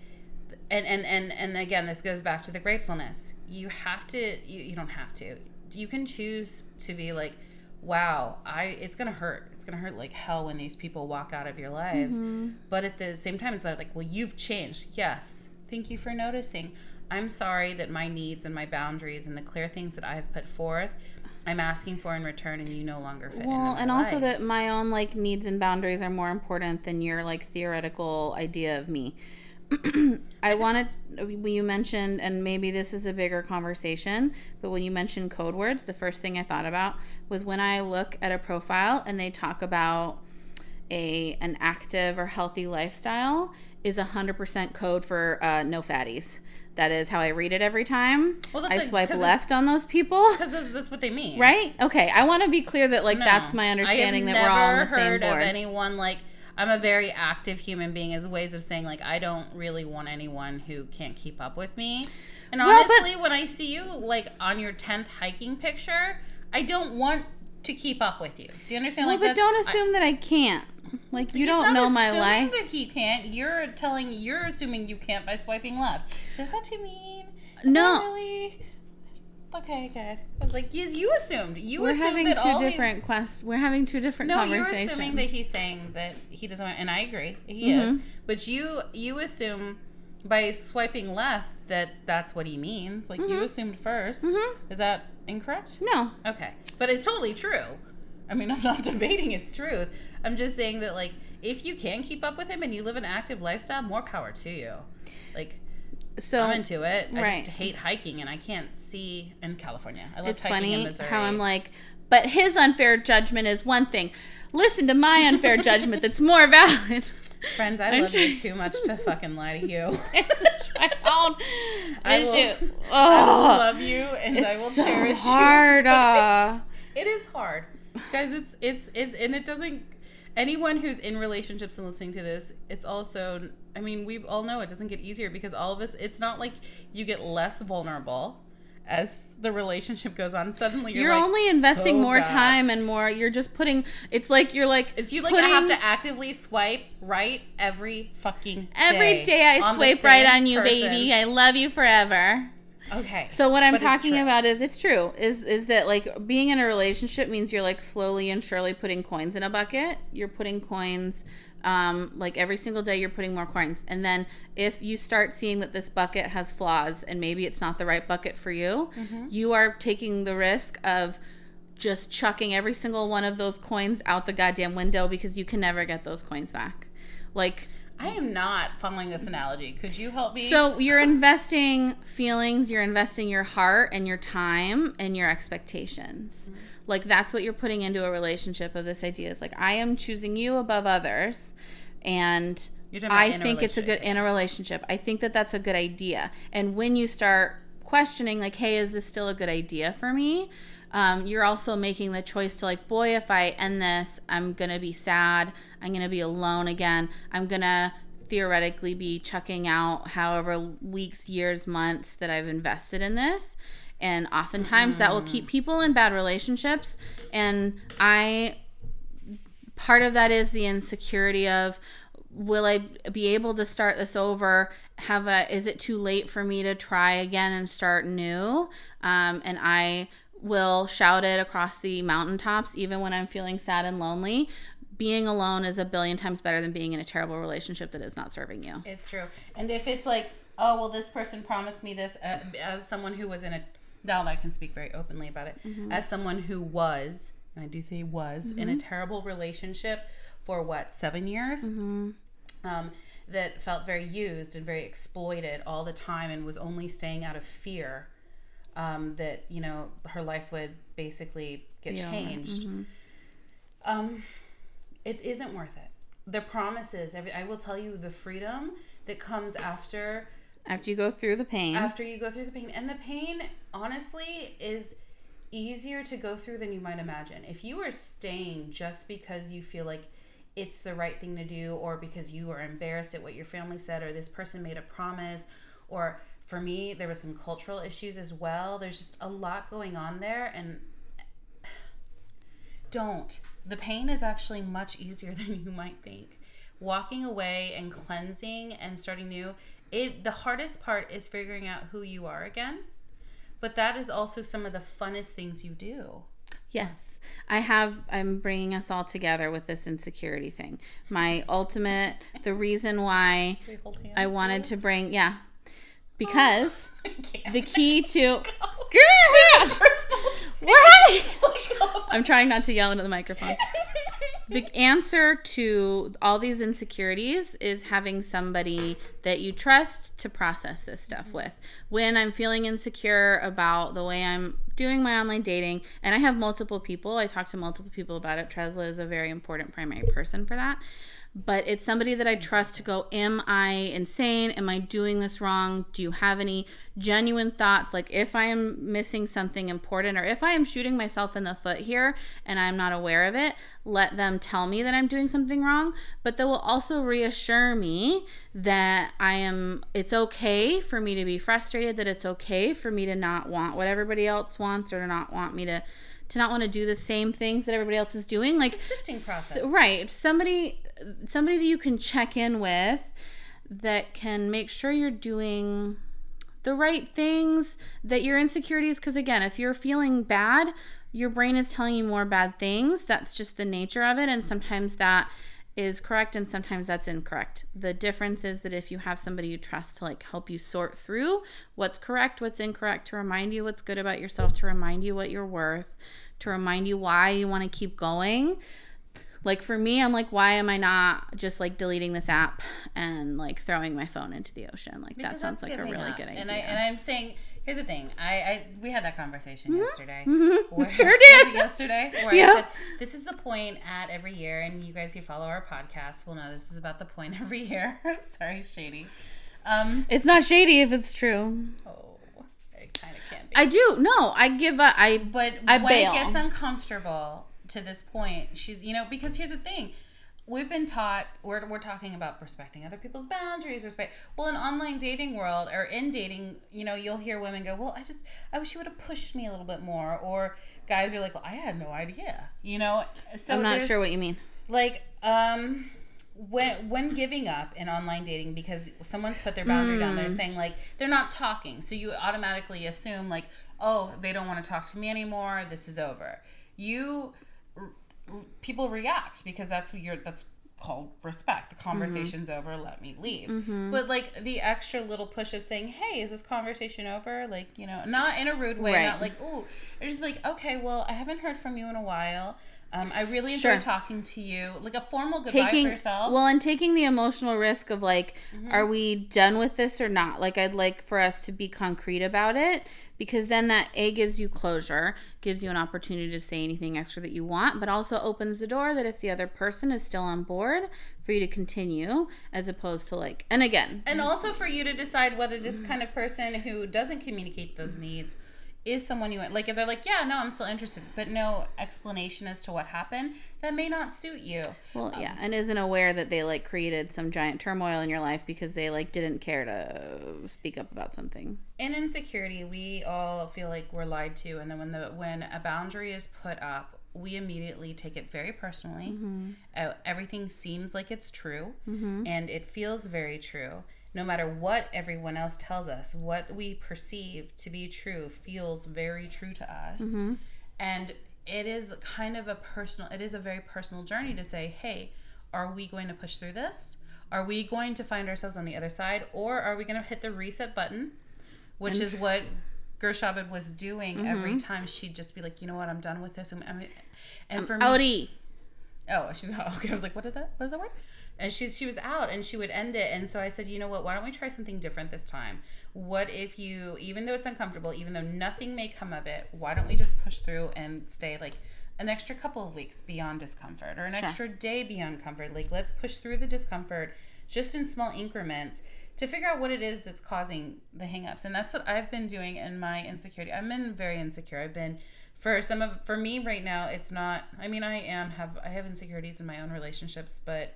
And and and and again, this goes back to the gratefulness. You have to. You, you don't have to. You can choose to be like, wow, I. It's gonna hurt. It's gonna hurt like hell when these people walk out of your lives. Mm-hmm. But at the same time, it's like, well, you've changed. Yes, thank you for noticing. I'm sorry that my needs and my boundaries and the clear things that I have put forth, I'm asking for in return, and you no longer fit. In. Well, and also life. that my own like needs and boundaries are more important than your like theoretical idea of me. I wanted when you mentioned, and maybe this is a bigger conversation, but when you mentioned code words, the first thing I thought about was when I look at a profile and they talk about a an active or healthy lifestyle is a hundred percent code for uh, no fatties. That is how I read it every time. Well, that's I like- left on those people. because that's, what they mean, Right? Okay. I want to be clear that like No. that's my understanding that we're all on the never same heard board. of anyone like I'm a very active human being as ways of saying like I don't really want anyone who can't keep up with me. And Well, but- honestly, when I see you like on your tenth hiking picture, I don't want to keep up with you. Do you understand? well, like, but don't I- assume that I can't. Like you don't know my life. That he can't. You're telling. You're assuming you can't by swiping left. So is that too mean? Is No. really? Okay, good. I was like, yes, you assumed. You We're assumed having that two all he- different quests. We're having two different No, you're conversations. assuming that he's saying that he doesn't, want, and I agree, he Mm-hmm. is. But you you assume by swiping left that that's what he means. Like Mm-hmm. you assumed 1st Is that incorrect? No. Okay. But it's totally true. I mean, I'm not debating its truth. I'm just saying that, like, if you can keep up with him and you live an active lifestyle, more power to you. Like, So I'm into it. I right. just hate hiking and I can't see in California. I love it's hiking in funny how I'm like, but his unfair judgment is one thing. Listen to my unfair judgment that's more valid. Friends, I I'm love you trying- too much to fucking lie to you. my own I will- issues. I will Oh, love you and I will so cherish hard. you. uh. It is hard, guys. It's it's it, and it doesn't. Anyone who's in relationships and listening to this, it's also. I mean, we all know it doesn't get easier because all of us. It's not like you get less vulnerable as the relationship goes on. Suddenly, you're, You're, like, only investing "Oh, more God." time and more. You're just putting. It's like you're like. It's you like putting, have to actively swipe right every fucking Every day I swipe right on you, person. baby. I love you forever. Okay. So what I'm But talking about is it's true. Is is that like being in a relationship means you're like slowly and surely putting coins in a bucket. You're putting coins um, like every single day you're putting more coins. And then if you start seeing that this bucket has flaws and maybe it's not the right bucket for you, Mm-hmm. you are taking the risk of just chucking every single one of those coins out the goddamn window because you can never get those coins back. Like I am not following this analogy. Could you help me? so you're investing feelings, you're investing your heart and your time and your expectations. Mm-hmm. Like that's what you're putting into a relationship of this idea is like I am choosing you above others and You're talking about I think it's a good in a relationship. I think that that's a good idea. And when you start questioning like hey, is this still a good idea for me? Um, you're also making the choice to like boy if i end this i'm gonna be sad. I'm gonna be alone again. I'm gonna theoretically be chucking out however weeks years months that i've invested in this. And oftentimes that will keep people in bad relationships. And i part of that is the insecurity of will i be able to start this over? Have a is it too late for me to try again and start new? Um, and i will shout it across the mountaintops even when i'm feeling sad and lonely. Being alone is a billion times better than being in a terrible relationship that is not serving you. It's true. And if it's like, oh, well, this person promised me this uh, as someone who was in a, now that I can speak very openly about it, as someone who was, and I do say was, in a terrible relationship for what, seven years? Um, that felt very used and very exploited all the time and was only staying out of fear um, that, you know, her life would basically get Yeah. changed. Um, it isn't worth it. The promises, every, I will tell you the freedom that comes after after you go through the pain after you go through the pain. And the pain, honestly, is easier to go through than you might imagine. If you are staying just because you feel like it's the right thing to do, or because you are embarrassed at what your family said, or this person made a promise, or for me, there was some cultural issues as well. There's just a lot going on there, and don't. The pain is actually much easier than you might think. Walking away and cleansing and starting new, it the hardest part is figuring out who you are again. But that is also some of the funnest things you do. Yes. I have, I'm bringing us all together with this insecurity thing. My ultimate, the reason why Should we hold hands? I wanted to bring, yeah, because the key to, girl, we're having. I'm trying not to yell into the microphone. The answer to all these insecurities is having somebody that you trust to process this stuff with. When I'm feeling insecure about the way I'm doing my online dating, and I have multiple people, I talk to multiple people about it. Tresla is a very important primary person for that. But it's somebody that I trust to go, Am I insane? Am I doing this wrong? Do you have any genuine thoughts? Like, if I am missing something important or if I am shooting myself in the foot here and I'm not aware of it, let them tell me that I'm doing something wrong. But they will also reassure me that I am, it's okay for me to be frustrated, that it's okay for me to not want what everybody else wants or to not want me to. To not want to do the same things that everybody else is doing, like It's a sifting process. Right somebody somebody that you can check in with that can make sure you're doing the right things that your insecurities because again if you're feeling bad your brain is telling you more bad things that's just the nature of it and sometimes that is correct and sometimes that's incorrect. The difference is that if you have somebody you trust to like help you sort through what's correct, what's incorrect, to remind you what's good about yourself, to remind you what you're worth, to remind you why you want to keep going. Like for me, I'm like, why am I not just like deleting this app and like throwing my phone into the ocean? Like Because that sounds like a really up. good idea. And I and I'm saying, here's the thing. I, I we had that conversation yesterday. Mm-hmm. Where, Sure did. yesterday. Where Yeah. I said, this is the point at every year, and you guys who follow our podcast will know this is about the point every year. Sorry, shady. Um, it's not shady if it's true. oh, it kind of can be. I do. No, I give up. I But I when bail. it gets uncomfortable to this point, she's you know because here's the thing. We've been taught we're, we're talking about respecting other people's boundaries, respect. Well, in online dating world or in dating, you know, you'll hear women go, "Well, I just I wish you would have pushed me a little bit more," or guys are like, "Well, I had no idea," you know. So I'm not sure what you mean. like um when when giving up in online dating because someone's put their boundary down Hmm. they're saying like they're not talking so you automatically assume like oh they don't want to talk to me anymore this is over you people react because that's what you're that's called respect. The conversation's over let me leave. Mm-hmm. But like the extra little push of saying hey is this conversation over? Like you know not in a rude way Right. not like ooh. They're just like okay well i haven't heard from you in a while um, I really enjoy Sure. talking to you. Like a formal goodbye taking for yourself. Mm-hmm. well and taking the emotional risk of like are we done with this or not like i'd like for us to be concrete about it because then that a gives you closure gives you an opportunity to say anything extra that you want but also opens the door that if the other person is still on board for you to continue as opposed to like and again and also for you to decide whether this kind of person who doesn't communicate those needs is someone you want. Like if they're like, yeah, no, I'm still interested, but no explanation as to what happened, that may not suit you. well yeah and isn't aware that they like created some giant turmoil in your life because they like didn't care to speak up about something in insecurity we all feel like we're lied to and then when the when a boundary is put up we immediately take it very personally uh, everything seems like it's true and it feels very true no matter what everyone else tells us what we perceive to be true feels very true to us mm-hmm. and it is kind of a personal it is a very personal journey to say hey are we going to push through this are we going to find ourselves on the other side or are we going to hit the reset button which is what Guru Shabd was doing mm-hmm. every time she'd just be like you know what i'm done with this and, and, and for me Audi. Oh, she's. Okay, I was like, what did that? What does that word? And she's she was out, and she would end it. And so I said, you know what? Why don't we try something different this time? What if you, even though it's uncomfortable, even though nothing may come of it, why don't we just push through and stay like an extra couple of weeks beyond discomfort, or an extra day beyond comfort? Like let's push through the discomfort just in small increments to figure out what it is that's causing the hangups. And that's what I've been doing in my insecurity. I've been very insecure. I've been for some of for me right now it's not i mean i am have i have insecurities in my own relationships but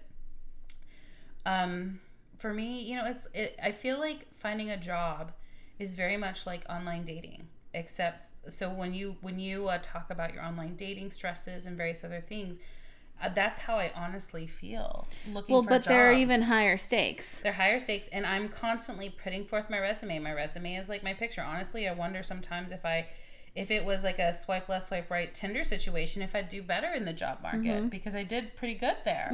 um for me you know it's it, i feel like finding a job is very much like online dating except so when you when you uh, talk about your online dating stresses and various other things uh, that's how i honestly feel looking Well, but there are even higher stakes. They're higher stakes, and I'm constantly putting forth my resume. My resume is like my picture. Honestly, I wonder sometimes if I, if it was like a swipe left, swipe right Tinder situation, if I'd do better in the job market because I did pretty good there.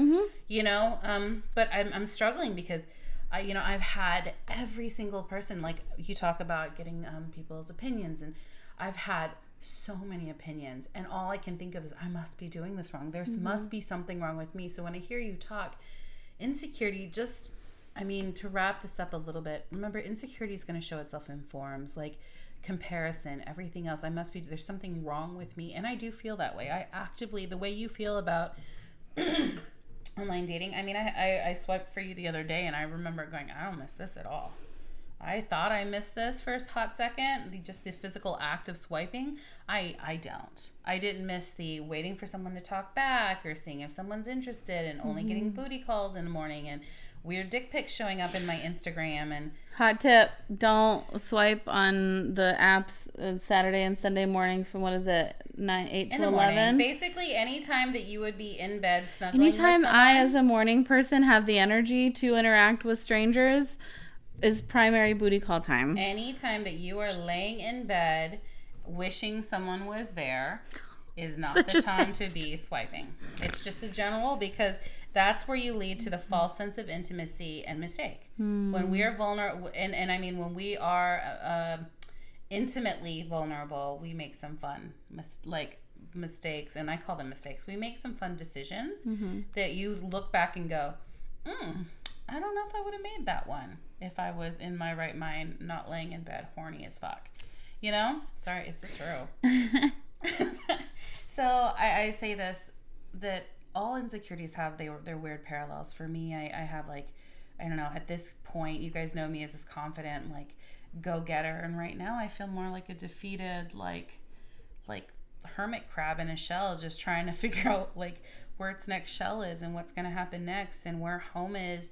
You know, um, but I'm I'm struggling because. I, you know, I've had every single person like you talk about getting um, people's opinions, and I've had so many opinions, and all I can think of is I must be doing this wrong. There must be something wrong with me. So when I hear you talk, insecurity just i mean to wrap this up a little bit remember insecurity is going to show itself in forms like comparison everything else i must be there's something wrong with me and i do feel that way i actively the way you feel about online dating i mean I, I i swiped for you the other day and i remember going i don't miss this at all I thought I missed this first hot second, the, just the physical act of swiping. I I don't. I didn't miss the waiting for someone to talk back or seeing if someone's interested and only getting mm-hmm. booty calls in the morning and weird dick pics showing up in my Instagram and Hot tip: Don't swipe on the apps uh, Saturday and Sunday mornings from what is it nine, eight in to the morning. eleven. Basically, anytime that you would be in bed snuggling Anytime I, as a morning person, have the energy to interact with strangers, is primary booty call time. anytime that you are laying in bed wishing someone was there is not Such the time to be swiping. It's just a general because That's where you lead to the false sense of intimacy and mistake. When we are vulnerable, and, and I mean, when we are uh, intimately vulnerable, we make some fun, mis- like mistakes, and I call them mistakes. We make some fun decisions that you look back and go, mm, I don't know if I would have made that one if I was in my right mind, not laying in bed, horny as fuck. You know? Sorry, it's just true. so I, I say this that all insecurities have they their weird parallels. For me, I, I have like I don't know. At this point, you guys know me as this confident like go getter, and right now I feel more like a defeated like like hermit crab in a shell, just trying to figure out like where its next shell is and what's going to happen next and where home is.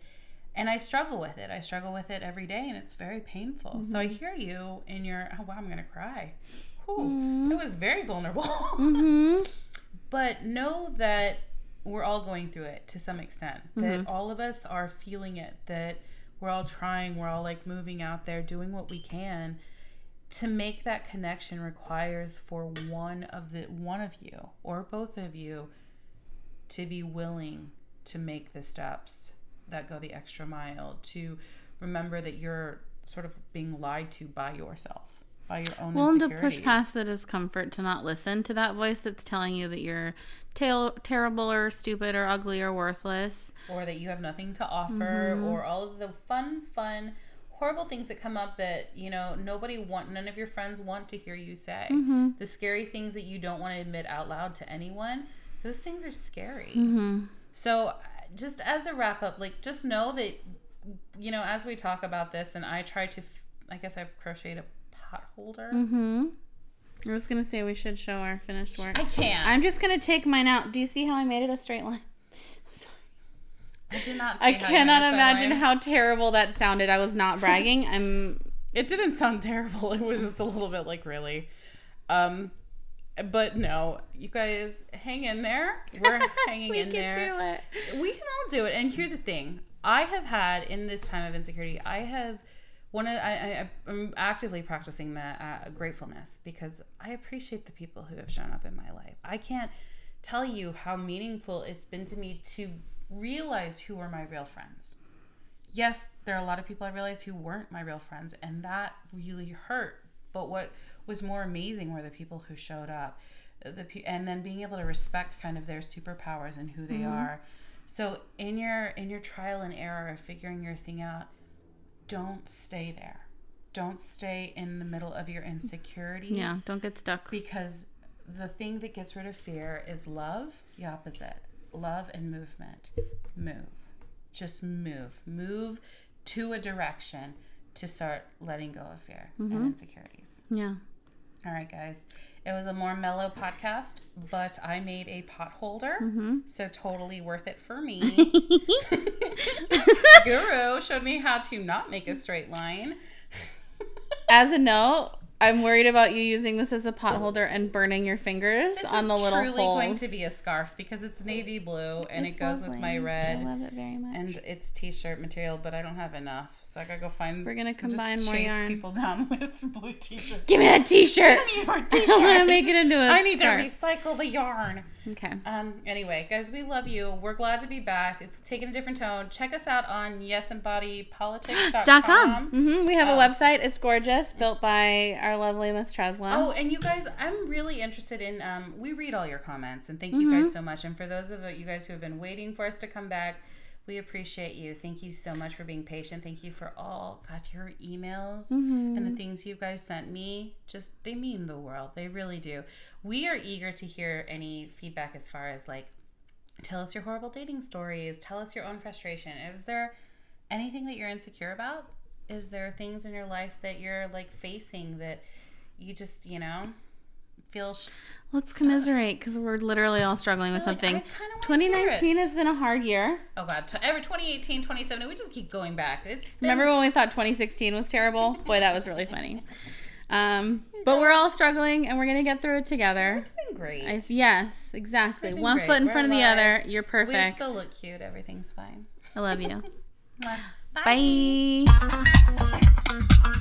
And I struggle with it. I struggle with it every day, and it's very painful. So I hear you in your oh wow, I'm going to cry. Whew, That was very vulnerable. Mm-hmm. but know that we're all going through it to some extent that mm-hmm. all of us are feeling it that we're all trying we're all like moving out there doing what we can. To make that connection requires for one of the one of you or both of you to be willing to make the steps that go the extra mile to remember that you're sort of being lied to by yourself by your own Well, and to push past the discomfort to not listen to that voice that's telling you that you're tail- terrible or stupid or ugly or worthless. or that you have nothing to offer mm-hmm. or all of the fun fun horrible things that come up that you know nobody want none of your friends want to hear you say. Mm-hmm. The scary things that you don't want to admit out loud to anyone those things are scary. Mm-hmm. So uh, just as a wrap up like just know that you know as we talk about this and i try to i guess i've crocheted a pot holder Mm-hmm. I was gonna say we should show our finished work. i can't I'm just gonna take mine out. Do you see how I made it a straight line? i did not I how cannot made it imagine how terrible that sounded. I was not bragging. I'm It didn't sound terrible. It was just a little bit like really. Um but no, you guys hang in there. We're hanging we in there. We can do it. We can all do it. And here's the thing. I have had in this time of insecurity, I have one of I, I I'm actively practicing the uh, gratefulness because I appreciate the people who have shown up in my life. I can't tell you how meaningful it's been to me to realize who are my real friends yes, there are a lot of people I realized who weren't my real friends, and that really hurt. But what was more amazing were the people who showed up, the and then being able to respect kind of their superpowers and who they are. So in your in your trial and error of figuring your thing out, don't stay there. Don't stay in the middle of your insecurity Yeah, don't get stuck. because the thing that gets rid of fear is love, the opposite. Love and movement. Move. Just move. Move to a direction to start letting go of fear and mm-hmm. insecurities. Yeah. All right, guys. It was a more mellow podcast, but I made a pot holder, mm-hmm. so totally worth it for me. Guru showed me how to not make a straight line. As a note, I'm worried about you using this as a pot holder and burning your fingers This on the little It's truly holes. going to be a scarf because it's navy blue and It's it goes with my red. I love it very much. and it's t-shirt material, but I don't have enough, so I gotta go find. We're gonna combine more chase yarn. people down with blue t-shirts. Give me that T-shirt. Give me your t-shirt. I want to make it into a I need scarf. to recycle the yarn. Okay. Um. Anyway, guys, we love you. We're glad to be back. It's taken a different tone. Check us out on yesandbodypolitics.com. Dot com. hmm We have a Um, website. It's gorgeous, built by our lovely Miss Tresla. Oh, and you guys, I'm really interested in. Um, we read all your comments, and thank you Mm-hmm. guys so much. And for those of you guys who have been waiting for us to come back, we appreciate you. Thank you so much for being patient. Thank you for all, God, your emails Mm-hmm. and the things you guys sent me. Just they mean the world. They really do. We are eager to hear any feedback as far as like, tell us your horrible dating stories. Tell us your own frustration. Is there anything that you're insecure about? Is there things in your life that you're like facing that you just, you know, feel sh- Let's commiserate because we're literally all struggling with Like, something. I kinda wanna hear 2019 has been a hard year. Oh god, t- every 2018, 2017, we just keep going back. It's been, Remember when we thought 2016 was terrible? Boy, that was really funny. Um, but we're all struggling and we're going to get through it together. been great. I, yes, exactly. One great. foot in We're front of the other. You're perfect. we still look cute. Everything's fine. I love you. Bye. Bye.